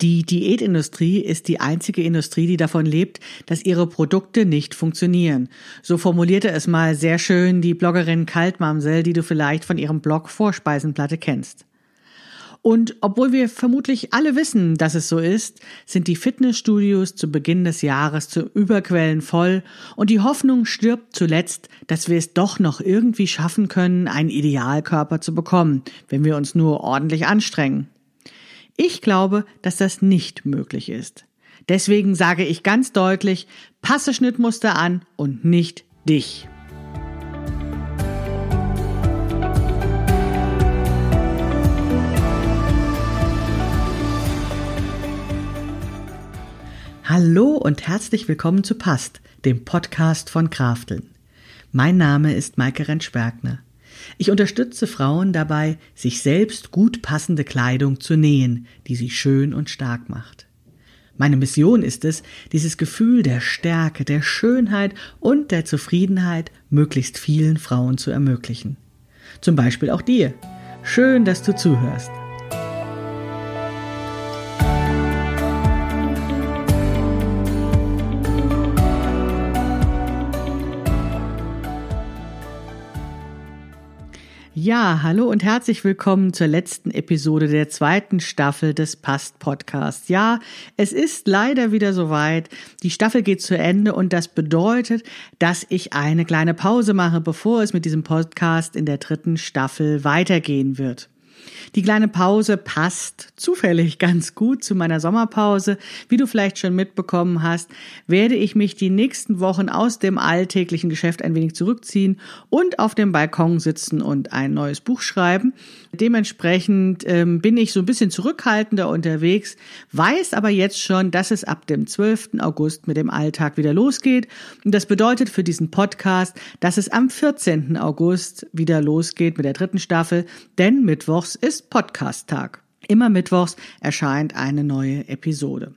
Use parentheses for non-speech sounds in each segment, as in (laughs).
Die Diätindustrie ist die einzige Industrie, die davon lebt, dass ihre Produkte nicht funktionieren. So formulierte es mal sehr schön die Bloggerin Kaltmamsel, die du vielleicht von ihrem Blog Vorspeisenplatte kennst. Und obwohl wir vermutlich alle wissen, dass es so ist, sind die Fitnessstudios zu Beginn des Jahres zu Überquellen voll und die Hoffnung stirbt zuletzt, dass wir es doch noch irgendwie schaffen können, einen Idealkörper zu bekommen, wenn wir uns nur ordentlich anstrengen. Ich glaube, dass das nicht möglich ist. Deswegen sage ich ganz deutlich, passe Schnittmuster an und nicht dich. Hallo und herzlich willkommen zu Past, dem Podcast von Krafteln. Mein Name ist Maike Rentschbergner. Ich unterstütze Frauen dabei, sich selbst gut passende Kleidung zu nähen, die sie schön und stark macht. Meine Mission ist es, dieses Gefühl der Stärke, der Schönheit und der Zufriedenheit möglichst vielen Frauen zu ermöglichen. Zum Beispiel auch dir. Schön, dass du zuhörst. Ja, hallo und herzlich willkommen zur letzten Episode der zweiten Staffel des Past Podcasts. Ja, es ist leider wieder soweit. Die Staffel geht zu Ende und das bedeutet, dass ich eine kleine Pause mache, bevor es mit diesem Podcast in der dritten Staffel weitergehen wird. Die kleine Pause passt zufällig ganz gut zu meiner Sommerpause. Wie du vielleicht schon mitbekommen hast, werde ich mich die nächsten Wochen aus dem alltäglichen Geschäft ein wenig zurückziehen und auf dem Balkon sitzen und ein neues Buch schreiben. Dementsprechend ähm, bin ich so ein bisschen zurückhaltender unterwegs, weiß aber jetzt schon, dass es ab dem 12. August mit dem Alltag wieder losgeht. Und das bedeutet für diesen Podcast, dass es am 14. August wieder losgeht mit der dritten Staffel, denn Mittwochs ist Podcast-Tag. Immer Mittwochs erscheint eine neue Episode.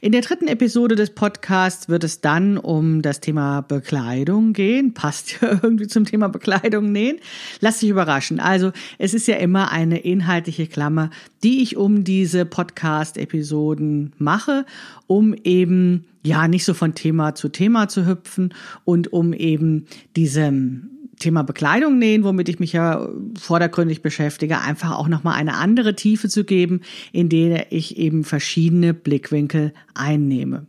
In der dritten Episode des Podcasts wird es dann um das Thema Bekleidung gehen. Passt ja (laughs) irgendwie zum Thema Bekleidung nähen. Lass dich überraschen. Also es ist ja immer eine inhaltliche Klammer, die ich um diese Podcast-Episoden mache, um eben ja nicht so von Thema zu Thema zu hüpfen und um eben diesem Thema Bekleidung nähen, womit ich mich ja vordergründig beschäftige, einfach auch nochmal eine andere Tiefe zu geben, in der ich eben verschiedene Blickwinkel einnehme.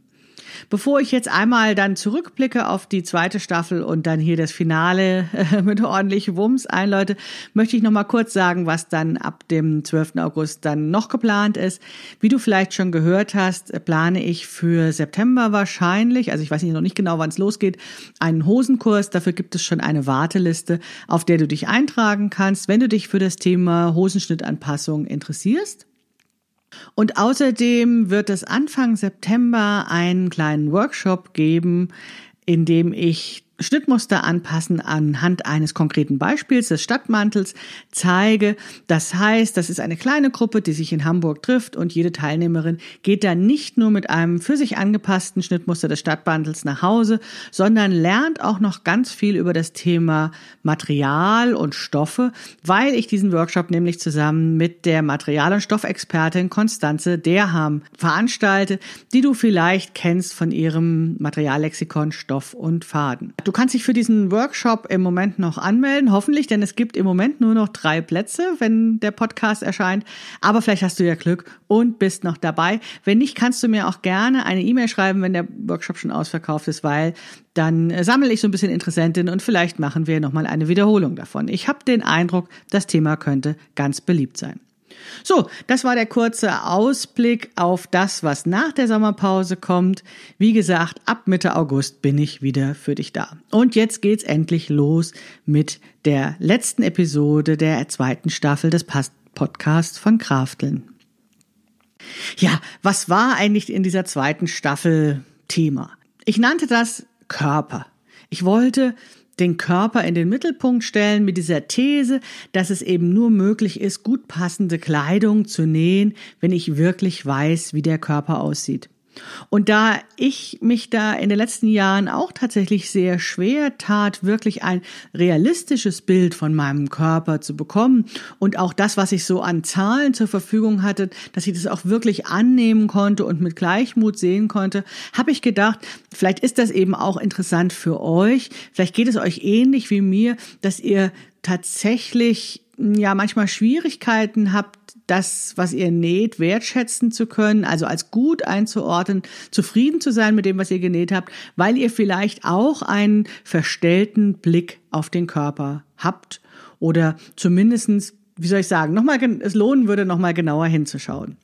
Bevor ich jetzt einmal dann zurückblicke auf die zweite Staffel und dann hier das Finale äh, mit ordentlich Wumms einläute, möchte ich noch mal kurz sagen, was dann ab dem 12. August dann noch geplant ist. Wie du vielleicht schon gehört hast, plane ich für September wahrscheinlich, also ich weiß nicht noch nicht genau, wann es losgeht, einen Hosenkurs. Dafür gibt es schon eine Warteliste, auf der du dich eintragen kannst, wenn du dich für das Thema Hosenschnittanpassung interessierst. Und außerdem wird es Anfang September einen kleinen Workshop geben, in dem ich Schnittmuster anpassen anhand eines konkreten Beispiels des Stadtmantels zeige. Das heißt, das ist eine kleine Gruppe, die sich in Hamburg trifft und jede Teilnehmerin geht dann nicht nur mit einem für sich angepassten Schnittmuster des Stadtmantels nach Hause, sondern lernt auch noch ganz viel über das Thema Material und Stoffe, weil ich diesen Workshop nämlich zusammen mit der Material- und Stoffexpertin Konstanze Derham veranstalte, die du vielleicht kennst von ihrem Materiallexikon Stoff und Faden. Du kannst dich für diesen Workshop im Moment noch anmelden, hoffentlich, denn es gibt im Moment nur noch drei Plätze, wenn der Podcast erscheint. Aber vielleicht hast du ja Glück und bist noch dabei. Wenn nicht, kannst du mir auch gerne eine E-Mail schreiben, wenn der Workshop schon ausverkauft ist, weil dann sammle ich so ein bisschen Interessentinnen und vielleicht machen wir nochmal eine Wiederholung davon. Ich habe den Eindruck, das Thema könnte ganz beliebt sein. So, das war der kurze Ausblick auf das, was nach der Sommerpause kommt. Wie gesagt, ab Mitte August bin ich wieder für dich da. Und jetzt geht's endlich los mit der letzten Episode der zweiten Staffel des Podcasts von Krafteln. Ja, was war eigentlich in dieser zweiten Staffel Thema? Ich nannte das Körper. Ich wollte den Körper in den Mittelpunkt stellen mit dieser These, dass es eben nur möglich ist, gut passende Kleidung zu nähen, wenn ich wirklich weiß, wie der Körper aussieht. Und da ich mich da in den letzten Jahren auch tatsächlich sehr schwer tat, wirklich ein realistisches Bild von meinem Körper zu bekommen und auch das, was ich so an Zahlen zur Verfügung hatte, dass ich das auch wirklich annehmen konnte und mit Gleichmut sehen konnte, habe ich gedacht, vielleicht ist das eben auch interessant für euch. Vielleicht geht es euch ähnlich wie mir, dass ihr tatsächlich ja manchmal Schwierigkeiten habt, das, was ihr näht, wertschätzen zu können, also als gut einzuordnen, zufrieden zu sein mit dem, was ihr genäht habt, weil ihr vielleicht auch einen verstellten Blick auf den Körper habt oder zumindestens, wie soll ich sagen, nochmal, es lohnen würde, nochmal genauer hinzuschauen.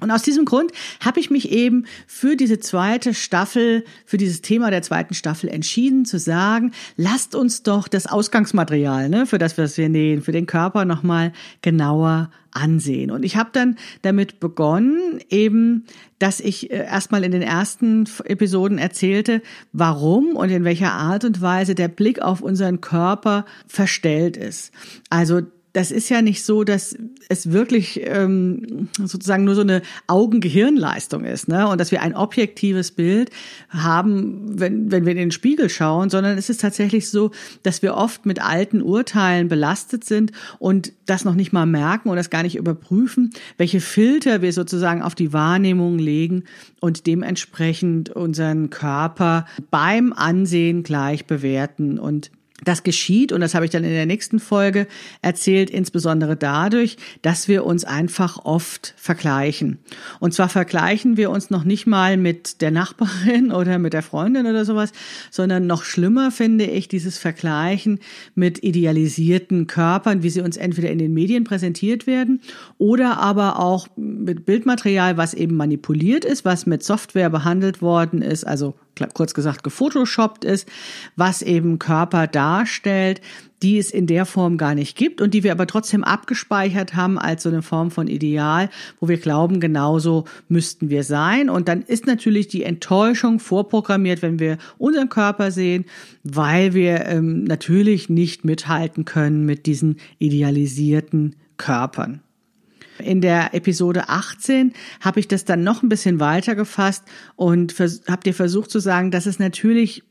Und aus diesem Grund habe ich mich eben für diese zweite Staffel, für dieses Thema der zweiten Staffel entschieden zu sagen, lasst uns doch das Ausgangsmaterial, ne, für das, was wir nähen, für den Körper nochmal genauer ansehen. Und ich habe dann damit begonnen, eben, dass ich äh, erstmal in den ersten Episoden erzählte, warum und in welcher Art und Weise der Blick auf unseren Körper verstellt ist. Also das ist ja nicht so, dass es wirklich ähm, sozusagen nur so eine Augen-Gehirn-Leistung ist, ne? Und dass wir ein objektives Bild haben, wenn, wenn wir in den Spiegel schauen, sondern es ist tatsächlich so, dass wir oft mit alten Urteilen belastet sind und das noch nicht mal merken oder das gar nicht überprüfen, welche Filter wir sozusagen auf die Wahrnehmung legen und dementsprechend unseren Körper beim Ansehen gleich bewerten und das geschieht, und das habe ich dann in der nächsten Folge erzählt, insbesondere dadurch, dass wir uns einfach oft vergleichen. Und zwar vergleichen wir uns noch nicht mal mit der Nachbarin (laughs) oder mit der Freundin oder sowas, sondern noch schlimmer finde ich dieses Vergleichen mit idealisierten Körpern, wie sie uns entweder in den Medien präsentiert werden oder aber auch mit Bildmaterial, was eben manipuliert ist, was mit Software behandelt worden ist, also kurz gesagt gefotoshoppt ist, was eben Körper darstellt, die es in der Form gar nicht gibt und die wir aber trotzdem abgespeichert haben als so eine Form von Ideal, wo wir glauben, genauso müssten wir sein. Und dann ist natürlich die Enttäuschung vorprogrammiert, wenn wir unseren Körper sehen, weil wir ähm, natürlich nicht mithalten können mit diesen idealisierten Körpern. In der Episode 18 habe ich das dann noch ein bisschen weiter gefasst und habe dir versucht zu sagen, dass es natürlich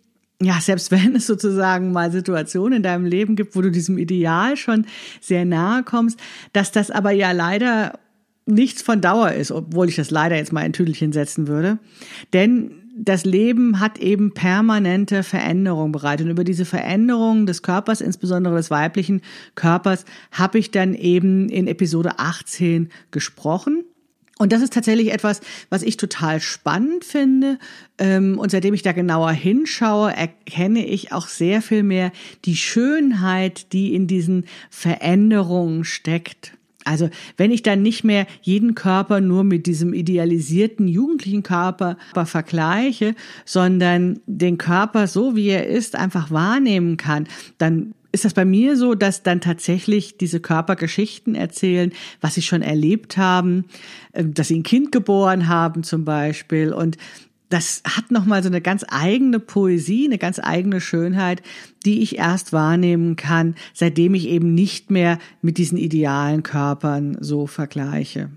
ja, selbst (laughs) wenn es sozusagen mal Situationen in deinem Leben gibt, wo du diesem Ideal schon sehr nahe kommst, dass das aber ja leider nichts von Dauer ist, obwohl ich das leider jetzt mal ein Tüdelchen setzen würde. Denn das Leben hat eben permanente Veränderungen bereitet. Und über diese Veränderungen des Körpers, insbesondere des weiblichen Körpers, habe ich dann eben in Episode 18 gesprochen. Und das ist tatsächlich etwas, was ich total spannend finde. Ähm, und seitdem ich da genauer hinschaue, erkenne ich auch sehr viel mehr die Schönheit, die in diesen Veränderungen steckt. Also wenn ich dann nicht mehr jeden Körper nur mit diesem idealisierten jugendlichen Körper vergleiche, sondern den Körper so wie er ist einfach wahrnehmen kann, dann ist das bei mir so, dass dann tatsächlich diese Körpergeschichten erzählen, was sie schon erlebt haben, ähm, dass sie ein Kind geboren haben zum Beispiel. Und das hat nochmal so eine ganz eigene Poesie, eine ganz eigene Schönheit, die ich erst wahrnehmen kann, seitdem ich eben nicht mehr mit diesen idealen Körpern so vergleiche.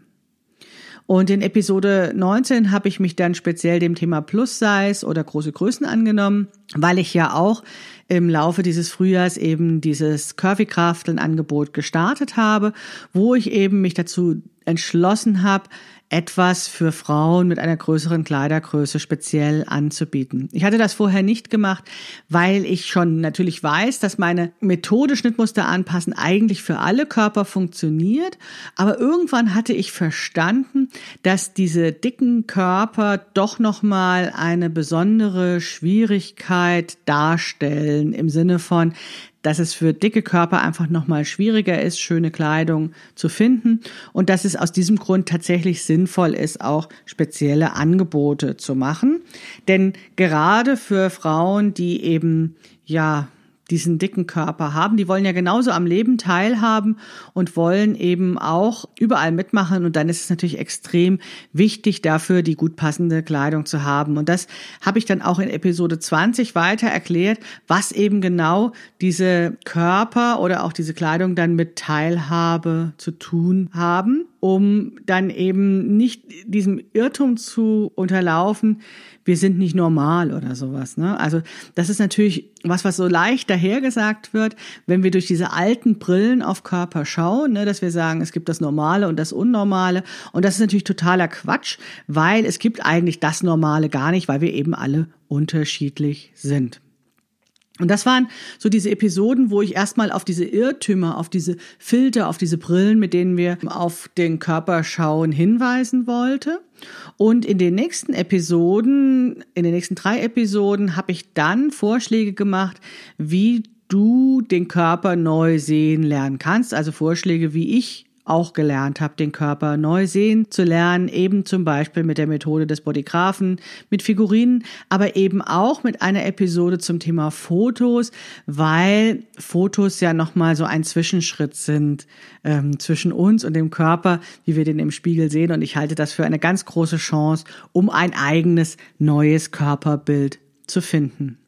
Und in Episode 19 habe ich mich dann speziell dem Thema Plus-Size oder große Größen angenommen, weil ich ja auch im Laufe dieses Frühjahrs eben dieses Curvy-Krafteln-Angebot gestartet habe, wo ich eben mich dazu entschlossen habe, etwas für Frauen mit einer größeren Kleidergröße speziell anzubieten. Ich hatte das vorher nicht gemacht, weil ich schon natürlich weiß, dass meine Methode Schnittmuster anpassen eigentlich für alle Körper funktioniert. Aber irgendwann hatte ich verstanden, dass diese dicken Körper doch nochmal eine besondere Schwierigkeit darstellen im Sinne von, dass es für dicke Körper einfach nochmal schwieriger ist, schöne Kleidung zu finden und dass es aus diesem Grund tatsächlich sinnvoll ist, auch spezielle Angebote zu machen. Denn gerade für Frauen, die eben ja diesen dicken Körper haben. Die wollen ja genauso am Leben teilhaben und wollen eben auch überall mitmachen. Und dann ist es natürlich extrem wichtig dafür, die gut passende Kleidung zu haben. Und das habe ich dann auch in Episode 20 weiter erklärt, was eben genau diese Körper oder auch diese Kleidung dann mit Teilhabe zu tun haben. um dann eben nicht diesem Irrtum zu unterlaufen, wir sind nicht normal oder sowas. Ne? Also das ist natürlich was, was so leicht dahergesagt wird, wenn wir durch diese alten Brillen auf Körper schauen, ne, dass wir sagen, es gibt das Normale und das Unnormale. Und das ist natürlich totaler Quatsch, weil es gibt eigentlich das Normale gar nicht, weil wir eben alle unterschiedlich sind. Und das waren so diese Episoden, wo ich erstmal auf diese Irrtümer, auf diese Filter, auf diese Brillen, mit denen wir auf den Körper schauen, hinweisen wollte. Und in den nächsten Episoden, in den nächsten drei Episoden, habe ich dann Vorschläge gemacht, wie du den Körper neu sehen lernen kannst. Also Vorschläge, wie ich auch gelernt habe, den Körper neu sehen zu lernen, eben zum Beispiel mit der Methode des Bodygraphen, mit Figurinen, aber eben auch mit einer Episode zum Thema Fotos, weil Fotos ja nochmal so ein Zwischenschritt sind ähm, zwischen uns und dem Körper, wie wir den im Spiegel sehen. Und ich halte das für eine ganz große Chance, um ein eigenes neues Körperbild zu finden.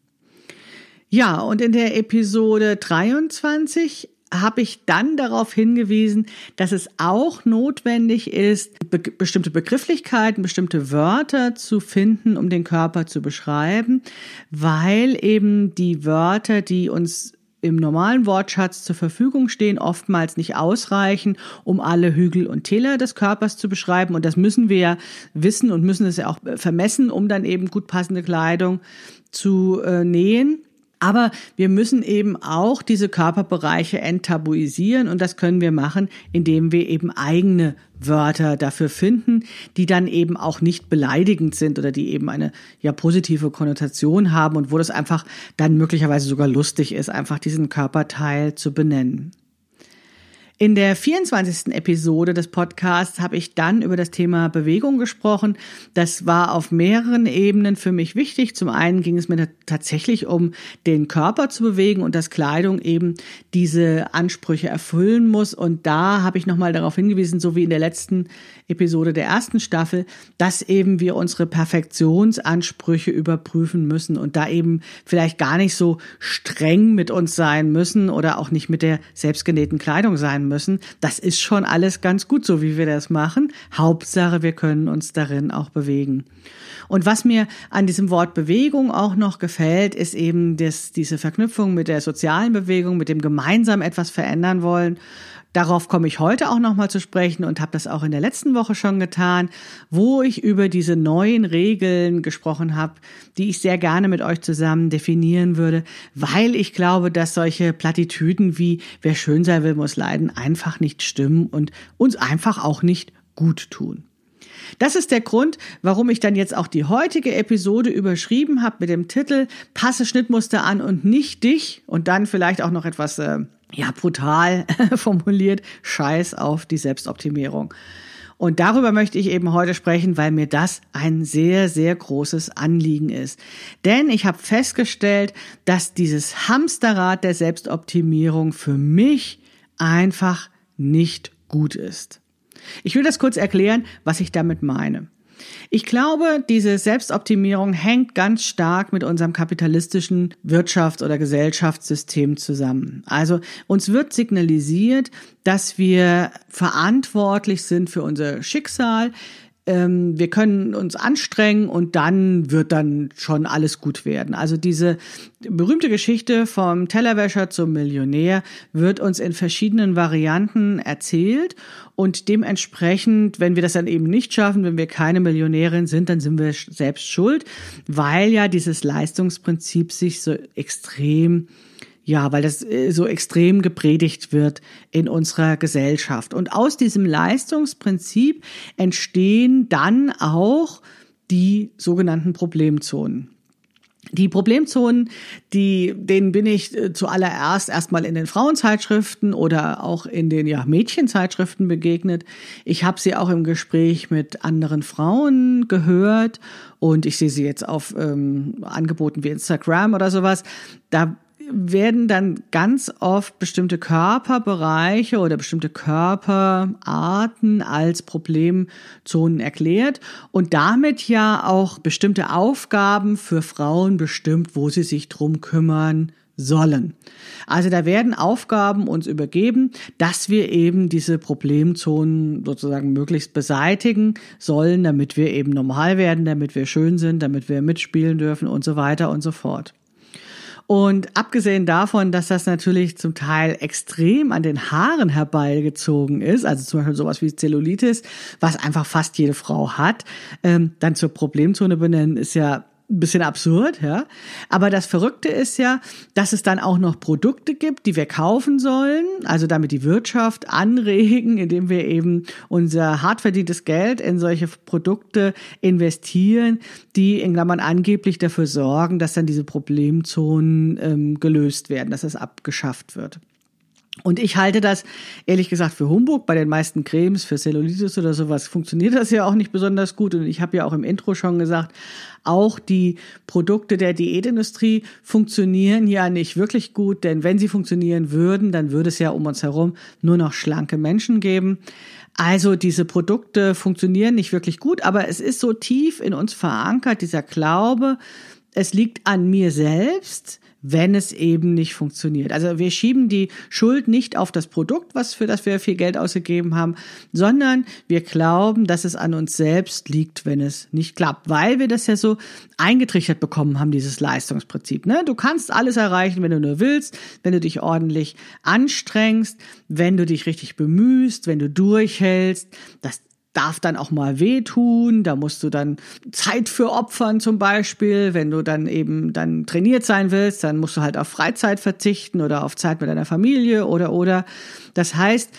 Ja, und in der Episode 23 habe ich dann darauf hingewiesen, dass es auch notwendig ist, be bestimmte Begrifflichkeiten, bestimmte Wörter zu finden, um den Körper zu beschreiben, weil eben die Wörter, die uns im normalen Wortschatz zur Verfügung stehen, oftmals nicht ausreichen, um alle Hügel und Täler des Körpers zu beschreiben. Und das müssen wir ja wissen und müssen es ja auch vermessen, um dann eben gut passende Kleidung zu äh, nähen. Aber wir müssen eben auch diese Körperbereiche enttabuisieren und das können wir machen, indem wir eben eigene Wörter dafür finden, die dann eben auch nicht beleidigend sind oder die eben eine ja positive Konnotation haben und wo das einfach dann möglicherweise sogar lustig ist, einfach diesen Körperteil zu benennen. In der 24. Episode des Podcasts habe ich dann über das Thema Bewegung gesprochen. Das war auf mehreren Ebenen für mich wichtig. Zum einen ging es mir tatsächlich um den Körper zu bewegen und dass Kleidung eben diese Ansprüche erfüllen muss. Und da habe ich nochmal darauf hingewiesen, so wie in der letzten Episode der ersten Staffel, dass eben wir unsere Perfektionsansprüche überprüfen müssen und da eben vielleicht gar nicht so streng mit uns sein müssen oder auch nicht mit der selbstgenähten Kleidung sein müssen. Das ist schon alles ganz gut, so wie wir das machen. Hauptsache, wir können uns darin auch bewegen. Und was mir an diesem Wort Bewegung auch noch gefällt, ist eben das, diese Verknüpfung mit der sozialen Bewegung, mit dem gemeinsam etwas verändern wollen. Darauf komme ich heute auch nochmal zu sprechen und habe das auch in der letzten Woche schon getan, wo ich über diese neuen Regeln gesprochen habe, die ich sehr gerne mit euch zusammen definieren würde, weil ich glaube, dass solche Plattitüden wie wer schön sein will, muss leiden einfach nicht stimmen und uns einfach auch nicht gut tun. Das ist der Grund, warum ich dann jetzt auch die heutige Episode überschrieben habe mit dem Titel Passe Schnittmuster an und nicht dich und dann vielleicht auch noch etwas äh, ja brutal (laughs) formuliert Scheiß auf die Selbstoptimierung. Und darüber möchte ich eben heute sprechen, weil mir das ein sehr, sehr großes Anliegen ist. Denn ich habe festgestellt, dass dieses Hamsterrad der Selbstoptimierung für mich einfach nicht gut ist. Ich will das kurz erklären, was ich damit meine. Ich glaube, diese Selbstoptimierung hängt ganz stark mit unserem kapitalistischen Wirtschafts- oder Gesellschaftssystem zusammen. Also uns wird signalisiert, dass wir verantwortlich sind für unser Schicksal, ähm, wir können uns anstrengen und dann wird dann schon alles gut werden. Also diese berühmte Geschichte vom Tellerwäscher zum Millionär wird uns in verschiedenen Varianten erzählt und dementsprechend, wenn wir das dann eben nicht schaffen, wenn wir keine Millionärin sind, dann sind wir selbst schuld, weil ja dieses Leistungsprinzip sich so extrem ja, weil das äh, so extrem gepredigt wird in unserer Gesellschaft. Und aus diesem Leistungsprinzip entstehen dann auch die sogenannten Problemzonen. Die Problemzonen, die, denen bin ich äh, zuallererst erstmal in den Frauenzeitschriften oder auch in den ja, Mädchenzeitschriften begegnet. Ich habe sie auch im Gespräch mit anderen Frauen gehört und ich sehe sie jetzt auf ähm, Angeboten wie Instagram oder sowas. Da werden dann ganz oft bestimmte Körperbereiche oder bestimmte Körperarten als Problemzonen erklärt und damit ja auch bestimmte Aufgaben für Frauen bestimmt, wo sie sich drum kümmern sollen. Also da werden Aufgaben uns übergeben, dass wir eben diese Problemzonen sozusagen möglichst beseitigen sollen, damit wir eben normal werden, damit wir schön sind, damit wir mitspielen dürfen und so weiter und so fort. Und abgesehen davon, dass das natürlich zum Teil extrem an den Haaren herbeigezogen ist, also zum Beispiel sowas wie Zellulitis, was einfach fast jede Frau hat, ähm, dann zur Problemzone benennen, ist ja ein bisschen absurd, ja. Aber das Verrückte ist ja, dass es dann auch noch Produkte gibt, die wir kaufen sollen, also damit die Wirtschaft anregen, indem wir eben unser hart verdientes Geld in solche Produkte investieren, die in Klammern angeblich dafür sorgen, dass dann diese Problemzonen ähm, gelöst werden, dass das abgeschafft wird. Und ich halte das ehrlich gesagt für Humbug. Bei den meisten Cremes für Cellulitis oder sowas funktioniert das ja auch nicht besonders gut. Und ich habe ja auch im Intro schon gesagt, auch die Produkte der Diätindustrie funktionieren ja nicht wirklich gut, denn wenn sie funktionieren würden, dann würde es ja um uns herum nur noch schlanke Menschen geben. Also diese Produkte funktionieren nicht wirklich gut, aber es ist so tief in uns verankert, dieser Glaube, es liegt an mir selbst, wenn es eben nicht funktioniert. Also wir schieben die Schuld nicht auf das Produkt, was für das wir viel Geld ausgegeben haben, sondern wir glauben, dass es an uns selbst liegt, wenn es nicht klappt, weil wir das ja so eingetrichtert bekommen haben, dieses Leistungsprinzip. Ne? Du kannst alles erreichen, wenn du nur willst, wenn du dich ordentlich anstrengst, wenn du dich richtig bemühst, wenn du durchhältst. Das darf dann auch mal wehtun, da musst du dann Zeit für opfern zum Beispiel, wenn du dann eben dann trainiert sein willst, dann musst du halt auf Freizeit verzichten oder auf Zeit mit deiner Familie oder oder. Das heißt,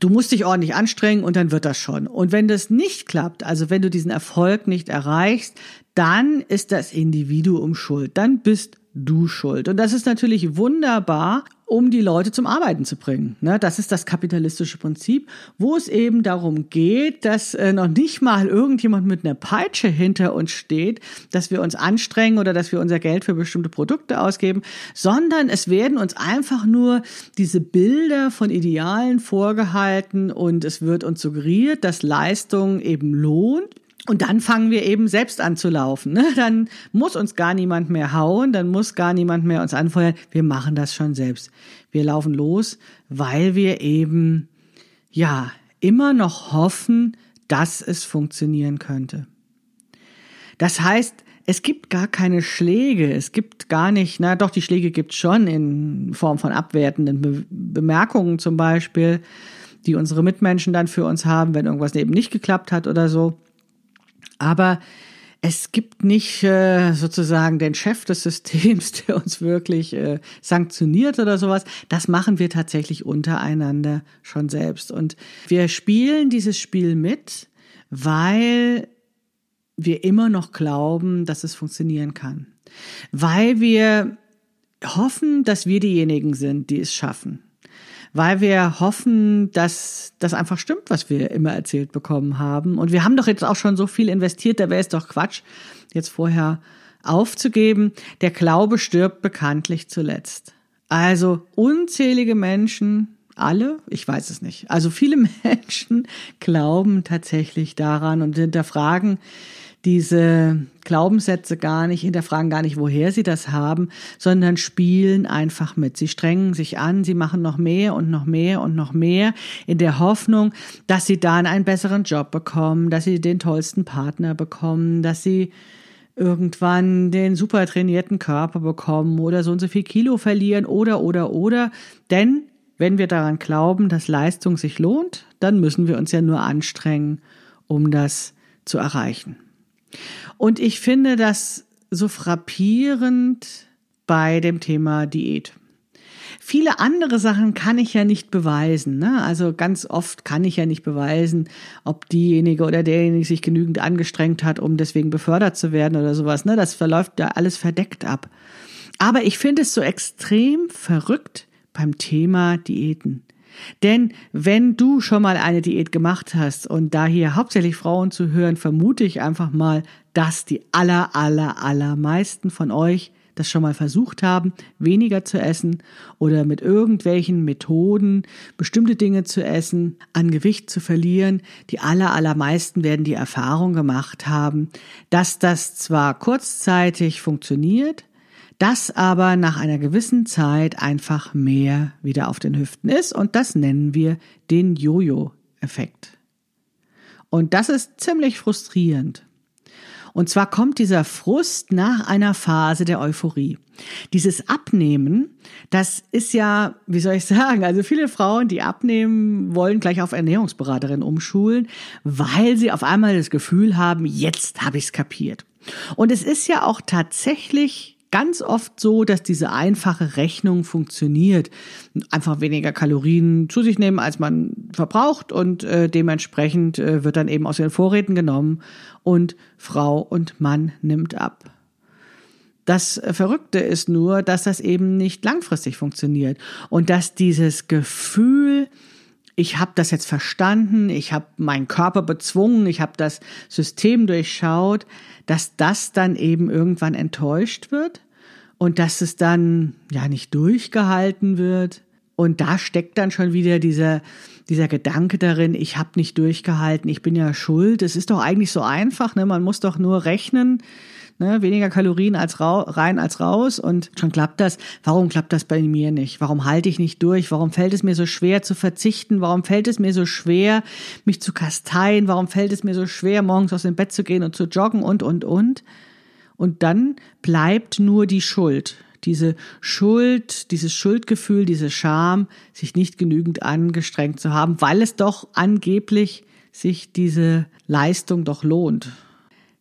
du musst dich ordentlich anstrengen und dann wird das schon. Und wenn das nicht klappt, also wenn du diesen Erfolg nicht erreichst, dann ist das Individuum schuld. Dann bist du schuld. Und das ist natürlich wunderbar, um die Leute zum Arbeiten zu bringen. Ne, das ist das kapitalistische Prinzip, wo es eben darum geht, dass äh, noch nicht mal irgendjemand mit einer Peitsche hinter uns steht, dass wir uns anstrengen oder dass wir unser Geld für bestimmte Produkte ausgeben, sondern es werden uns einfach nur diese Bilder von Idealen vorgehalten und es wird uns suggeriert, dass Leistung eben lohnt und dann fangen wir eben selbst an zu laufen. Ne? Dann muss uns gar niemand mehr hauen, dann muss gar niemand mehr uns anfeuern. Wir machen das schon selbst. Wir laufen los, weil wir eben, ja, immer noch hoffen, dass es funktionieren könnte. Das heißt, es gibt gar keine Schläge, es gibt gar nicht, na doch, die Schläge gibt es schon in Form von abwertenden Be Bemerkungen zum Beispiel, die unsere Mitmenschen dann für uns haben, wenn irgendwas eben nicht geklappt hat oder so. Aber es gibt nicht äh, sozusagen den Chef des Systems, (laughs) der uns wirklich äh, sanktioniert oder sowas. Das machen wir tatsächlich untereinander schon selbst. Und wir spielen dieses Spiel mit, weil wir immer noch glauben, dass es funktionieren kann. Weil wir hoffen, dass wir diejenigen sind, die es schaffen weil wir hoffen, dass das einfach stimmt, was wir immer erzählt bekommen haben. Und wir haben doch jetzt auch schon so viel investiert, da wäre es doch Quatsch, jetzt vorher aufzugeben. Der Glaube stirbt bekanntlich zuletzt. Also unzählige Menschen, alle, ich weiß es nicht, also viele (laughs) Menschen glauben tatsächlich daran und hinterfragen diese Glaubenssätze gar nicht, hinterfragen gar nicht, woher sie das haben, sondern spielen einfach mit. Sie strengen sich an, sie machen noch mehr und noch mehr und noch mehr in der Hoffnung, dass sie dann einen besseren Job bekommen, dass sie den tollsten Partner bekommen, dass sie irgendwann den super trainierten Körper bekommen oder so und so viel Kilo verlieren oder oder oder. Denn wenn wir daran glauben, dass Leistung sich lohnt, dann müssen wir uns ja nur anstrengen, um das zu erreichen. Und ich finde das so frappierend bei dem Thema Diät. Viele andere Sachen kann ich ja nicht beweisen. Ne? Also ganz oft kann ich ja nicht beweisen, ob diejenige oder derjenige sich genügend angestrengt hat, um deswegen befördert zu werden oder sowas. Ne? Das verläuft ja alles verdeckt ab. Aber ich finde es so extrem verrückt beim Thema Diäten. Denn wenn du schon mal eine Diät gemacht hast und da hier hauptsächlich Frauen zu hören, vermute ich einfach mal, dass die aller, aller, allermeisten von euch das schon mal versucht haben, weniger zu essen oder mit irgendwelchen Methoden bestimmte Dinge zu essen, an Gewicht zu verlieren. Die aller, allermeisten werden die Erfahrung gemacht haben, dass das zwar kurzzeitig funktioniert, das aber nach einer gewissen Zeit einfach mehr wieder auf den Hüften ist und das nennen wir den Jojo-Effekt. Und das ist ziemlich frustrierend. Und zwar kommt dieser Frust nach einer Phase der Euphorie. Dieses Abnehmen, das ist ja, wie soll ich sagen, also viele Frauen, die abnehmen, wollen gleich auf Ernährungsberaterin umschulen, weil sie auf einmal das Gefühl haben, jetzt habe ich es kapiert. Und es ist ja auch tatsächlich ganz oft so, dass diese einfache Rechnung funktioniert. Einfach weniger Kalorien zu sich nehmen, als man verbraucht und äh, dementsprechend äh, wird dann eben aus den Vorräten genommen und Frau und Mann nimmt ab. Das Verrückte ist nur, dass das eben nicht langfristig funktioniert und dass dieses Gefühl, ich habe das jetzt verstanden, ich habe meinen Körper bezwungen, ich habe das System durchschaut, dass das dann eben irgendwann enttäuscht wird und dass es dann ja nicht durchgehalten wird. Und da steckt dann schon wieder dieser, dieser Gedanke darin, ich habe nicht durchgehalten, ich bin ja schuld. Es ist doch eigentlich so einfach, ne? man muss doch nur rechnen, ne? weniger Kalorien als rein als raus und schon klappt das. Warum klappt das bei mir nicht? Warum halte ich nicht durch? Warum fällt es mir so schwer zu verzichten? Warum fällt es mir so schwer, mich zu kasteien? Warum fällt es mir so schwer, morgens aus dem Bett zu gehen und zu joggen und, und, und? Und dann bleibt nur die Schuld. Diese Schuld, dieses Schuldgefühl, diese Scham, sich nicht genügend angestrengt zu haben, weil es doch angeblich sich diese Leistung doch lohnt.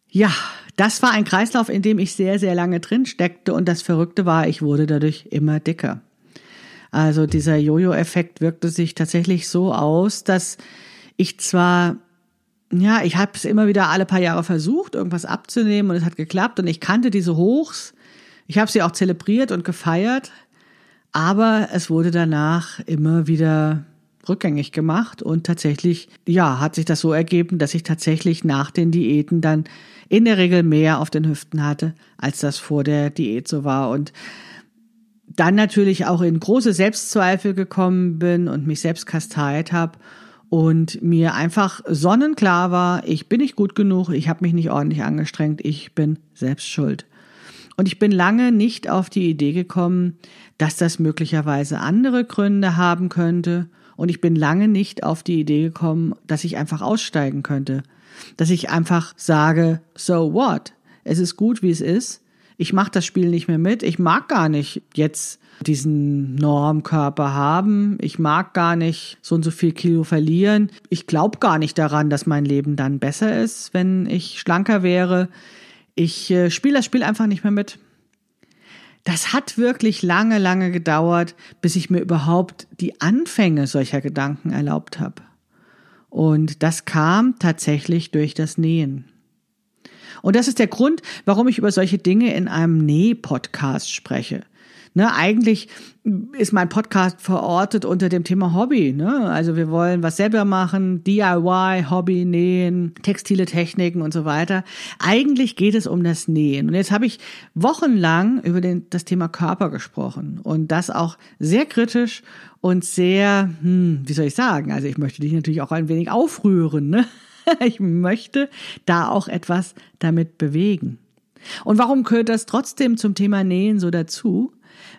Ja, das war ein Kreislauf, in dem ich sehr, sehr lange drin steckte und das Verrückte war, ich wurde dadurch immer dicker. Also dieser Jojo-Effekt wirkte sich tatsächlich so aus, dass ich zwar ja, ich habe es immer wieder alle paar Jahre versucht, irgendwas abzunehmen und es hat geklappt und ich kannte diese Hochs. Ich habe sie auch zelebriert und gefeiert, aber es wurde danach immer wieder rückgängig gemacht und tatsächlich, ja, hat sich das so ergeben, dass ich tatsächlich nach den Diäten dann in der Regel mehr auf den Hüften hatte, als das vor der Diät so war und dann natürlich auch in große Selbstzweifel gekommen bin und mich selbst kasteilt habe und mir einfach sonnenklar war, ich bin nicht gut genug, ich habe mich nicht ordentlich angestrengt, ich bin selbst schuld. Und ich bin lange nicht auf die Idee gekommen, dass das möglicherweise andere Gründe haben könnte. Und ich bin lange nicht auf die Idee gekommen, dass ich einfach aussteigen könnte. Dass ich einfach sage, so what? Es ist gut, wie es ist. Ich mache das Spiel nicht mehr mit. Ich mag gar nicht jetzt diesen Normkörper haben. Ich mag gar nicht so und so viel Kilo verlieren. Ich glaube gar nicht daran, dass mein Leben dann besser ist, wenn ich schlanker wäre. Ich äh, spiele das Spiel einfach nicht mehr mit. Das hat wirklich lange, lange gedauert, bis ich mir überhaupt die Anfänge solcher Gedanken erlaubt habe. Und das kam tatsächlich durch das Nähen. Und das ist der Grund, warum ich über solche Dinge in einem Näh-Podcast spreche. Ne, eigentlich ist mein Podcast verortet unter dem Thema Hobby. Ne? Also wir wollen was selber machen, DIY, Hobby, Nähen, textile Techniken und so weiter. Eigentlich geht es um das Nähen. Und jetzt habe ich wochenlang über den, das Thema Körper gesprochen und das auch sehr kritisch und sehr, hm, wie soll ich sagen? Also ich möchte dich natürlich auch ein wenig aufrühren. Ne? (laughs) Ich möchte da auch etwas damit bewegen. Und warum gehört das trotzdem zum Thema Nähen so dazu?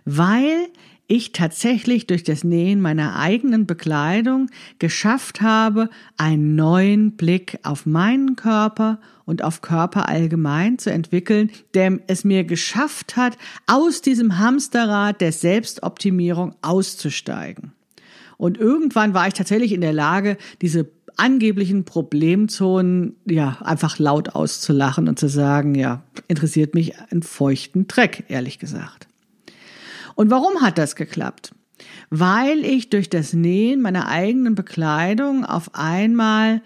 Weil ich tatsächlich durch das Nähen meiner eigenen Bekleidung geschafft habe, einen neuen Blick auf meinen Körper und auf Körper allgemein zu entwickeln, der es mir geschafft hat, aus diesem Hamsterrad der Selbstoptimierung auszusteigen. Und irgendwann war ich tatsächlich in der Lage, diese angeblichen Problemzonen ja einfach laut auszulachen und zu sagen, ja, interessiert mich einen feuchten Dreck, ehrlich gesagt. Und warum hat das geklappt? Weil ich durch das Nähen meiner eigenen Bekleidung auf einmal,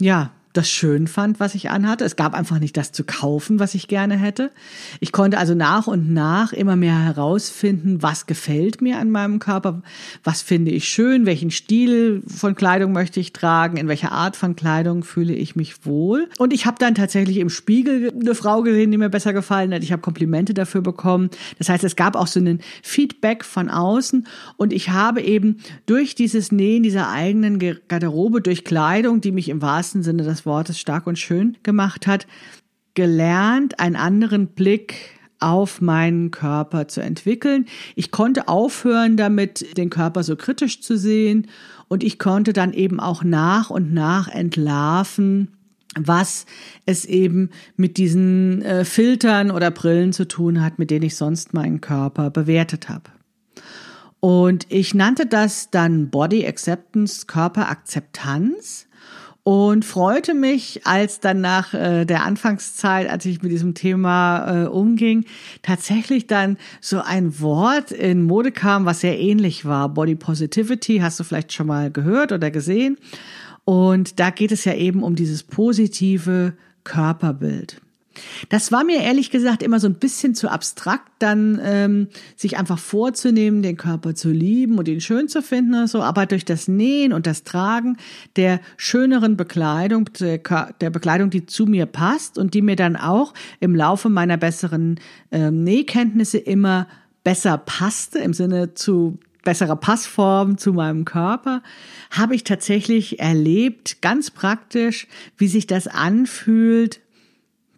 ja, das schön fand, was ich anhatte. Es gab einfach nicht das zu kaufen, was ich gerne hätte. Ich konnte also nach und nach immer mehr herausfinden, was gefällt mir an meinem Körper, was finde ich schön, welchen Stil von Kleidung möchte ich tragen, in welcher Art von Kleidung fühle ich mich wohl. Und ich habe dann tatsächlich im Spiegel eine Frau gesehen, die mir besser gefallen hat. Ich habe Komplimente dafür bekommen. Das heißt, es gab auch so einen Feedback von außen und ich habe eben durch dieses Nähen dieser eigenen Garderobe, durch Kleidung, die mich im wahrsten Sinne des Wortes stark und schön gemacht hat, gelernt, einen anderen Blick auf meinen Körper zu entwickeln. Ich konnte aufhören damit, den Körper so kritisch zu sehen und ich konnte dann eben auch nach und nach entlarven, was es eben mit diesen äh, Filtern oder Brillen zu tun hat, mit denen ich sonst meinen Körper bewertet habe. Und ich nannte das dann Body Acceptance, Körperakzeptanz und freute mich, als dann nach äh, der Anfangszeit, als ich mit diesem Thema äh, umging, tatsächlich dann so ein Wort in Mode kam, was sehr ähnlich war. Body Positivity, hast du vielleicht schon mal gehört oder gesehen. Und da geht es ja eben um dieses positive Körperbild. Das war mir ehrlich gesagt immer so ein bisschen zu abstrakt, dann ähm, sich einfach vorzunehmen, den Körper zu lieben und ihn schön zu finden und so. Aber durch das Nähen und das Tragen der schöneren Bekleidung, der, der Bekleidung, die zu mir passt und die mir dann auch im Laufe meiner besseren ähm, Nähkenntnisse immer besser passte, im Sinne zu besserer Passform zu meinem Körper, habe ich tatsächlich erlebt, ganz praktisch, wie sich das anfühlt,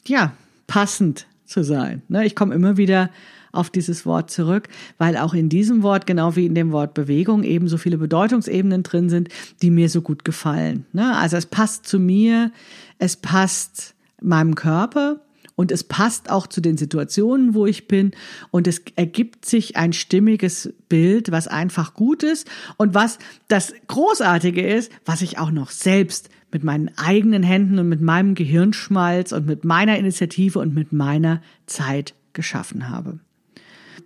ja, passend zu sein. Ne, ich komme immer wieder auf dieses Wort zurück, weil auch in diesem Wort, genau wie in dem Wort Bewegung, eben so viele Bedeutungsebenen drin sind, die mir so gut gefallen. Ne, also es passt zu mir, es passt meinem Körper und es passt auch zu den Situationen, wo ich bin und es ergibt sich ein stimmiges Bild, was einfach gut ist und was das Großartige ist, was ich auch noch selbst mit meinen eigenen Händen und mit meinem Gehirnschmalz und mit meiner Initiative und mit meiner Zeit geschaffen habe.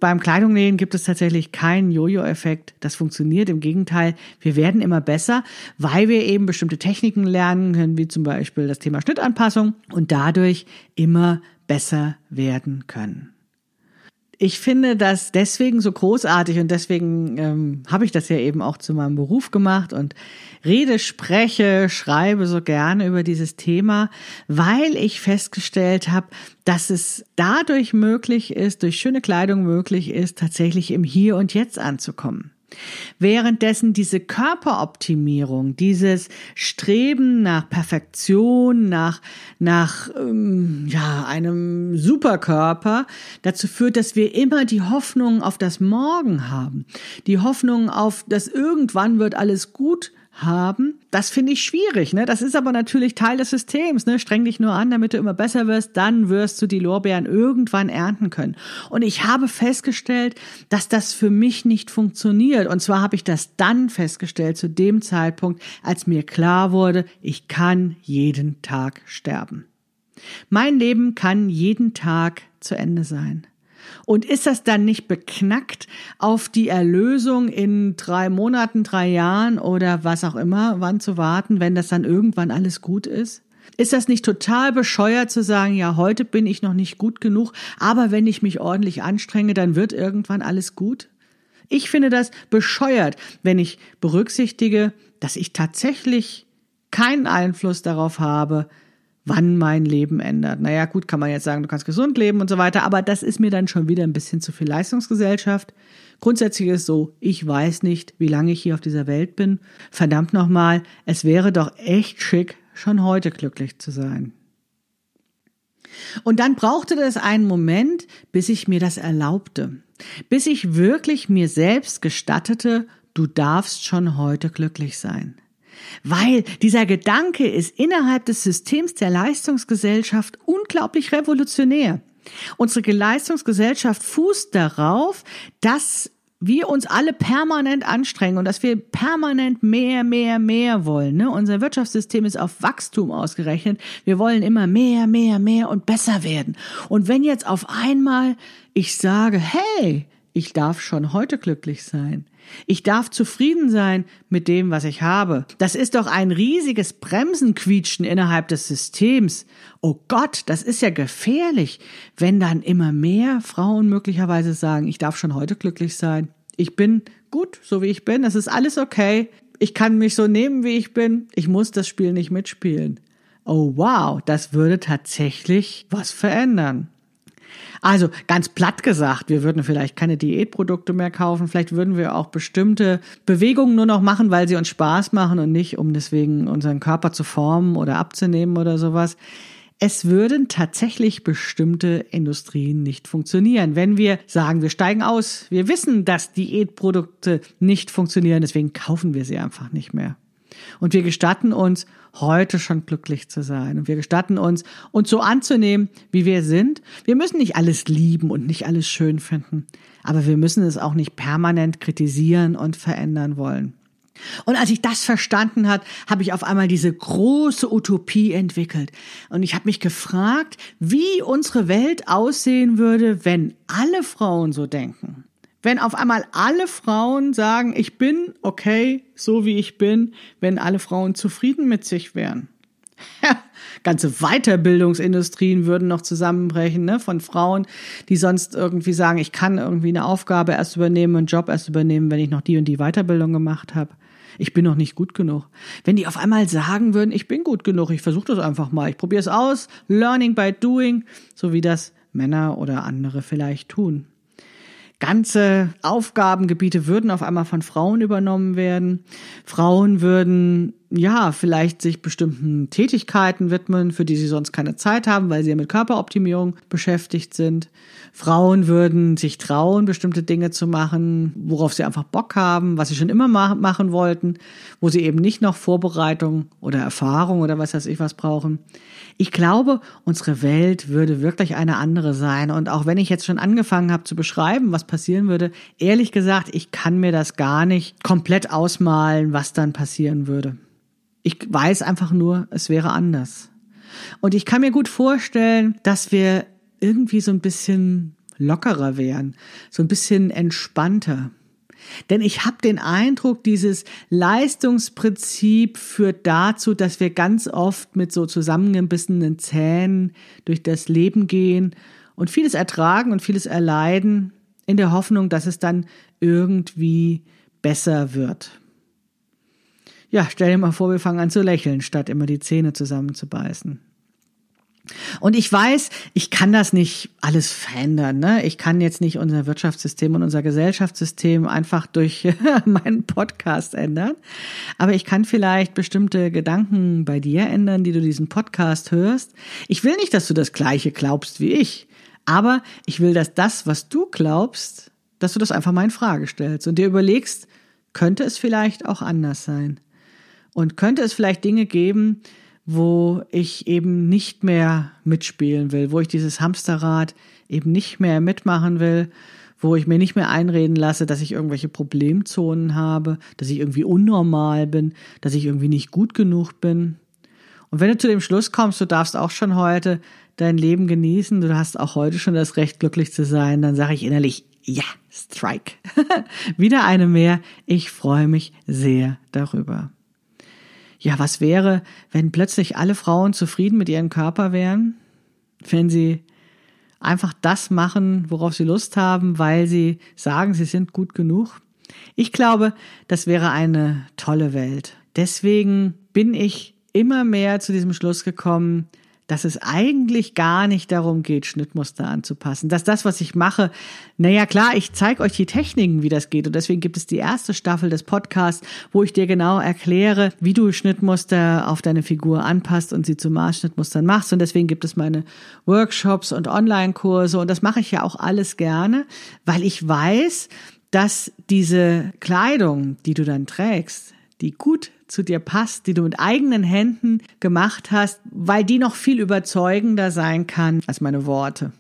Beim Kleidungnähen gibt es tatsächlich keinen Jojo-Effekt. Das funktioniert. Im Gegenteil, wir werden immer besser, weil wir eben bestimmte Techniken lernen können, wie zum Beispiel das Thema Schnittanpassung und dadurch immer besser werden können ich finde das deswegen so großartig und deswegen ähm, habe ich das ja eben auch zu meinem Beruf gemacht und rede, spreche, schreibe so gerne über dieses Thema, weil ich festgestellt habe, dass es dadurch möglich ist, durch schöne Kleidung möglich ist, tatsächlich im Hier und Jetzt anzukommen. Währenddessen diese Körperoptimierung, dieses Streben nach Perfektion, nach, nach ähm, ja, einem Superkörper dazu führt, dass wir immer die Hoffnung auf das Morgen haben. Die Hoffnung auf, dass irgendwann wird alles gut haben. Das finde ich schwierig. Ne? Das ist aber natürlich Teil des Systems. Ne? Streng dich nur an, damit du immer besser wirst. Dann wirst du die Lorbeeren irgendwann ernten können. Und ich habe festgestellt, dass das für mich nicht funktioniert. Und zwar habe ich das dann festgestellt, zu dem Zeitpunkt, als mir klar wurde, ich kann jeden Tag sterben. Mein Leben kann jeden Tag zu Ende sein. Und ist das dann nicht beknackt auf die Erlösung in drei Monaten, drei Jahren oder was auch immer, wann zu warten, wenn das dann irgendwann alles gut ist? Ist das nicht total bescheuert zu sagen, ja, heute bin ich noch nicht gut genug, aber wenn ich mich ordentlich anstrenge, dann wird irgendwann alles gut? Ich finde das bescheuert, wenn ich berücksichtige, dass ich tatsächlich keinen Einfluss darauf habe, wann mein Leben ändert. Naja, gut, kann man jetzt sagen, du kannst gesund leben und so weiter, aber das ist mir dann schon wieder ein bisschen zu viel Leistungsgesellschaft. Grundsätzlich ist so, ich weiß nicht, wie lange ich hier auf dieser Welt bin. Verdammt nochmal, es wäre doch echt schick, schon heute glücklich zu sein. Und dann brauchte das einen Moment, bis ich mir das erlaubte, bis ich wirklich mir selbst gestattete, du darfst schon heute glücklich sein. Weil dieser Gedanke ist innerhalb des Systems der Leistungsgesellschaft unglaublich revolutionär. Unsere Leistungsgesellschaft fußt darauf, dass wir uns alle permanent anstrengen und dass wir permanent mehr, mehr, mehr wollen. Ne? Unser Wirtschaftssystem ist auf Wachstum ausgerechnet. Wir wollen immer mehr, mehr, mehr und besser werden. Und wenn jetzt auf einmal ich sage, hey, ich darf schon heute glücklich sein, ich darf zufrieden sein mit dem, was ich habe. Das ist doch ein riesiges Bremsenquietschen innerhalb des Systems. Oh Gott, das ist ja gefährlich, wenn dann immer mehr Frauen möglicherweise sagen, ich darf schon heute glücklich sein. Ich bin gut, so wie ich bin. Es ist alles okay. Ich kann mich so nehmen, wie ich bin. Ich muss das Spiel nicht mitspielen. Oh wow, das würde tatsächlich was verändern. Also ganz platt gesagt, wir würden vielleicht keine Diätprodukte mehr kaufen, vielleicht würden wir auch bestimmte Bewegungen nur noch machen, weil sie uns Spaß machen und nicht, um deswegen unseren Körper zu formen oder abzunehmen oder sowas. es würden tatsächlich bestimmte Industrien nicht funktionieren. Wenn wir sagen, wir steigen aus, wir wissen, dass Diätprodukte nicht funktionieren, deswegen kaufen wir sie einfach nicht mehr. Und wir gestatten uns, heute schon glücklich zu sein. Und wir gestatten uns, uns so anzunehmen, wie wir sind. Wir müssen nicht alles lieben und nicht alles schön finden. Aber wir müssen es auch nicht permanent kritisieren und verändern wollen. Und als ich das verstanden hat, habe ich auf einmal diese große Utopie entwickelt. Und ich habe mich gefragt, wie unsere Welt aussehen würde, wenn alle Frauen so denken. Wenn auf einmal alle Frauen sagen, ich bin okay, so wie ich bin, wenn alle Frauen zufrieden mit sich wären. ganze Weiterbildungsindustrien würden noch zusammenbrechen, ne, von Frauen, die sonst irgendwie sagen, ich kann irgendwie eine Aufgabe erst übernehmen, einen Job erst übernehmen, wenn ich noch die und die Weiterbildung gemacht habe ich bin noch nicht gut genug. Wenn die auf einmal sagen würden, ich bin gut genug, ich versuche das einfach mal, ich probiere es aus, learning by doing, so wie das Männer oder andere vielleicht tun. Ganze Aufgabengebiete würden auf einmal von Frauen übernommen werden. Frauen würden ja, vielleicht sich bestimmten Tätigkeiten widmen, für die sie sonst keine Zeit haben, weil sie ja mit Körperoptimierung beschäftigt sind. Frauen würden sich trauen, bestimmte Dinge zu machen, worauf sie einfach Bock haben, was sie schon immer machen wollten, wo sie eben nicht noch Vorbereitung oder Erfahrung oder was weiß ich was brauchen. Ich glaube, unsere Welt würde wirklich eine andere sein. Und auch wenn ich jetzt schon angefangen habe zu beschreiben, was passieren würde, ehrlich gesagt, ich kann mir das gar nicht komplett ausmalen, was dann passieren würde. Ich weiß einfach nur, es wäre anders. Und ich kann mir gut vorstellen, dass wir irgendwie so ein bisschen lockerer wären, so ein bisschen entspannter. Denn ich habe den Eindruck, dieses Leistungsprinzip führt dazu, dass wir ganz oft mit so zusammengebissenen Zähnen durch das Leben gehen und vieles ertragen und vieles erleiden, in der Hoffnung, dass es dann irgendwie besser wird. Ja, stell dir mal vor, wir fangen an zu lächeln, statt immer die Zähne zusammenzubeißen. Und ich weiß, ich kann das nicht alles verändern. Ne? Ich kann jetzt nicht unser Wirtschaftssystem und unser Gesellschaftssystem einfach durch (laughs) meinen Podcast ändern. Aber ich kann vielleicht bestimmte Gedanken bei dir ändern, die du diesen Podcast hörst. Ich will nicht, dass du das Gleiche glaubst wie ich. Aber ich will, dass das, was du glaubst, dass du das einfach mal in Frage stellst und dir überlegst, könnte es vielleicht auch anders sein? Und könnte es vielleicht Dinge geben, wo ich eben nicht mehr mitspielen will, wo ich dieses Hamsterrad eben nicht mehr mitmachen will, wo ich mir nicht mehr einreden lasse, dass ich irgendwelche Problemzonen habe, dass ich irgendwie unnormal bin, dass ich irgendwie nicht gut genug bin. Und wenn du zu dem Schluss kommst, du darfst auch schon heute dein Leben genießen, du hast auch heute schon das Recht, glücklich zu sein, dann sage ich innerlich, ja, Strike. (laughs) Wieder eine mehr. Ich freue mich sehr darüber ja, was wäre, wenn plötzlich alle Frauen zufrieden mit ihrem Körper wären, wenn sie einfach das machen, worauf sie Lust haben, weil sie sagen, sie sind gut genug. Ich glaube, das wäre eine tolle Welt. Deswegen bin ich immer mehr zu diesem Schluss gekommen, dass es eigentlich gar nicht darum geht, Schnittmuster anzupassen. Dass das, was ich mache, naja klar, ich zeige euch die Techniken, wie das geht. Und deswegen gibt es die erste Staffel des Podcasts, wo ich dir genau erkläre, wie du Schnittmuster auf deine Figur anpasst und sie zu Maßschnittmustern machst. Und deswegen gibt es meine Workshops und Online-Kurse. Und das mache ich ja auch alles gerne, weil ich weiß, dass diese Kleidung, die du dann trägst, die gut zu dir passt, die du mit eigenen Händen gemacht hast, weil die noch viel überzeugender sein kann als meine Worte.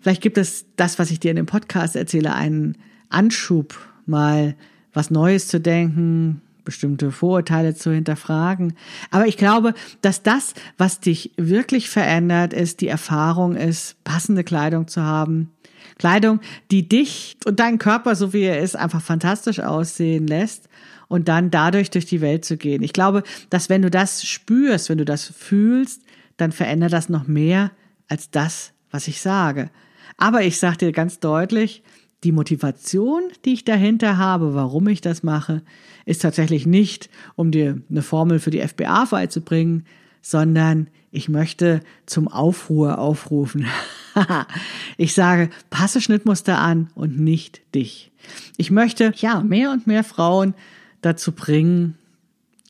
Vielleicht gibt es das, was ich dir in dem Podcast erzähle, einen Anschub, mal was Neues zu denken, bestimmte Vorurteile zu hinterfragen. Aber ich glaube, dass das, was dich wirklich verändert, ist die Erfahrung ist, passende Kleidung zu haben. Kleidung, die dich und deinen Körper, so wie er ist, einfach fantastisch aussehen lässt und dann dadurch durch die Welt zu gehen. Ich glaube, dass wenn du das spürst, wenn du das fühlst, dann verändert das noch mehr als das, was ich sage. Aber ich sage dir ganz deutlich, die Motivation, die ich dahinter habe, warum ich das mache, ist tatsächlich nicht, um dir eine Formel für die FBA beizubringen, sondern ich möchte zum Aufruhr aufrufen. (laughs) ich sage, passe Schnittmuster an und nicht dich. Ich möchte, ja, mehr und mehr Frauen dazu bringen,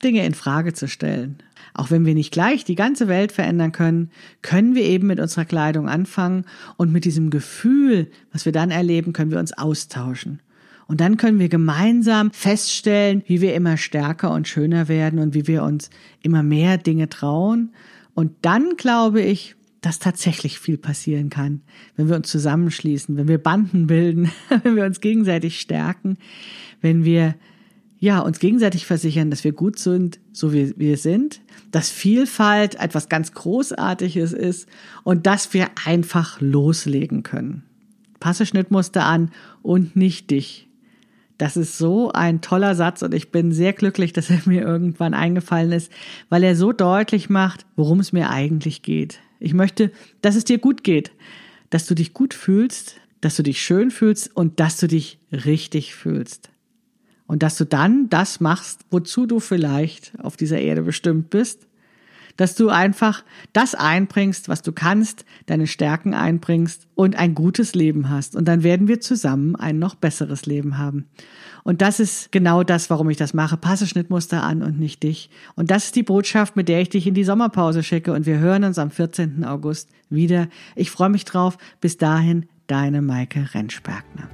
Dinge in Frage zu stellen. Auch wenn wir nicht gleich die ganze Welt verändern können, können wir eben mit unserer Kleidung anfangen und mit diesem Gefühl, was wir dann erleben, können wir uns austauschen. Und dann können wir gemeinsam feststellen, wie wir immer stärker und schöner werden und wie wir uns immer mehr Dinge trauen. Und dann glaube ich, dass tatsächlich viel passieren kann, wenn wir uns zusammenschließen, wenn wir Banden bilden, (laughs) wenn wir uns gegenseitig stärken, wenn wir ja, uns gegenseitig versichern, dass wir gut sind, so wie wir sind, dass Vielfalt etwas ganz Großartiges ist und dass wir einfach loslegen können. Passe Schnittmuster an und nicht dich. Das ist so ein toller Satz und ich bin sehr glücklich, dass er (laughs) mir irgendwann eingefallen ist, weil er so deutlich macht, worum es mir eigentlich geht. Ich möchte, dass es dir gut geht, dass du dich gut fühlst, dass du dich schön fühlst und dass du dich richtig fühlst. Und dass du dann das machst, wozu du vielleicht auf dieser Erde bestimmt bist. Dass du einfach das einbringst, was du kannst, deine Stärken einbringst und ein gutes Leben hast. Und dann werden wir zusammen ein noch besseres Leben haben. Und das ist genau das, warum ich das mache. Passe Schnittmuster an und nicht dich. Und das ist die Botschaft, mit der ich dich in die Sommerpause schicke. Und wir hören uns am 14. August wieder. Ich freue mich drauf. Bis dahin, deine Maike Rentschbergner.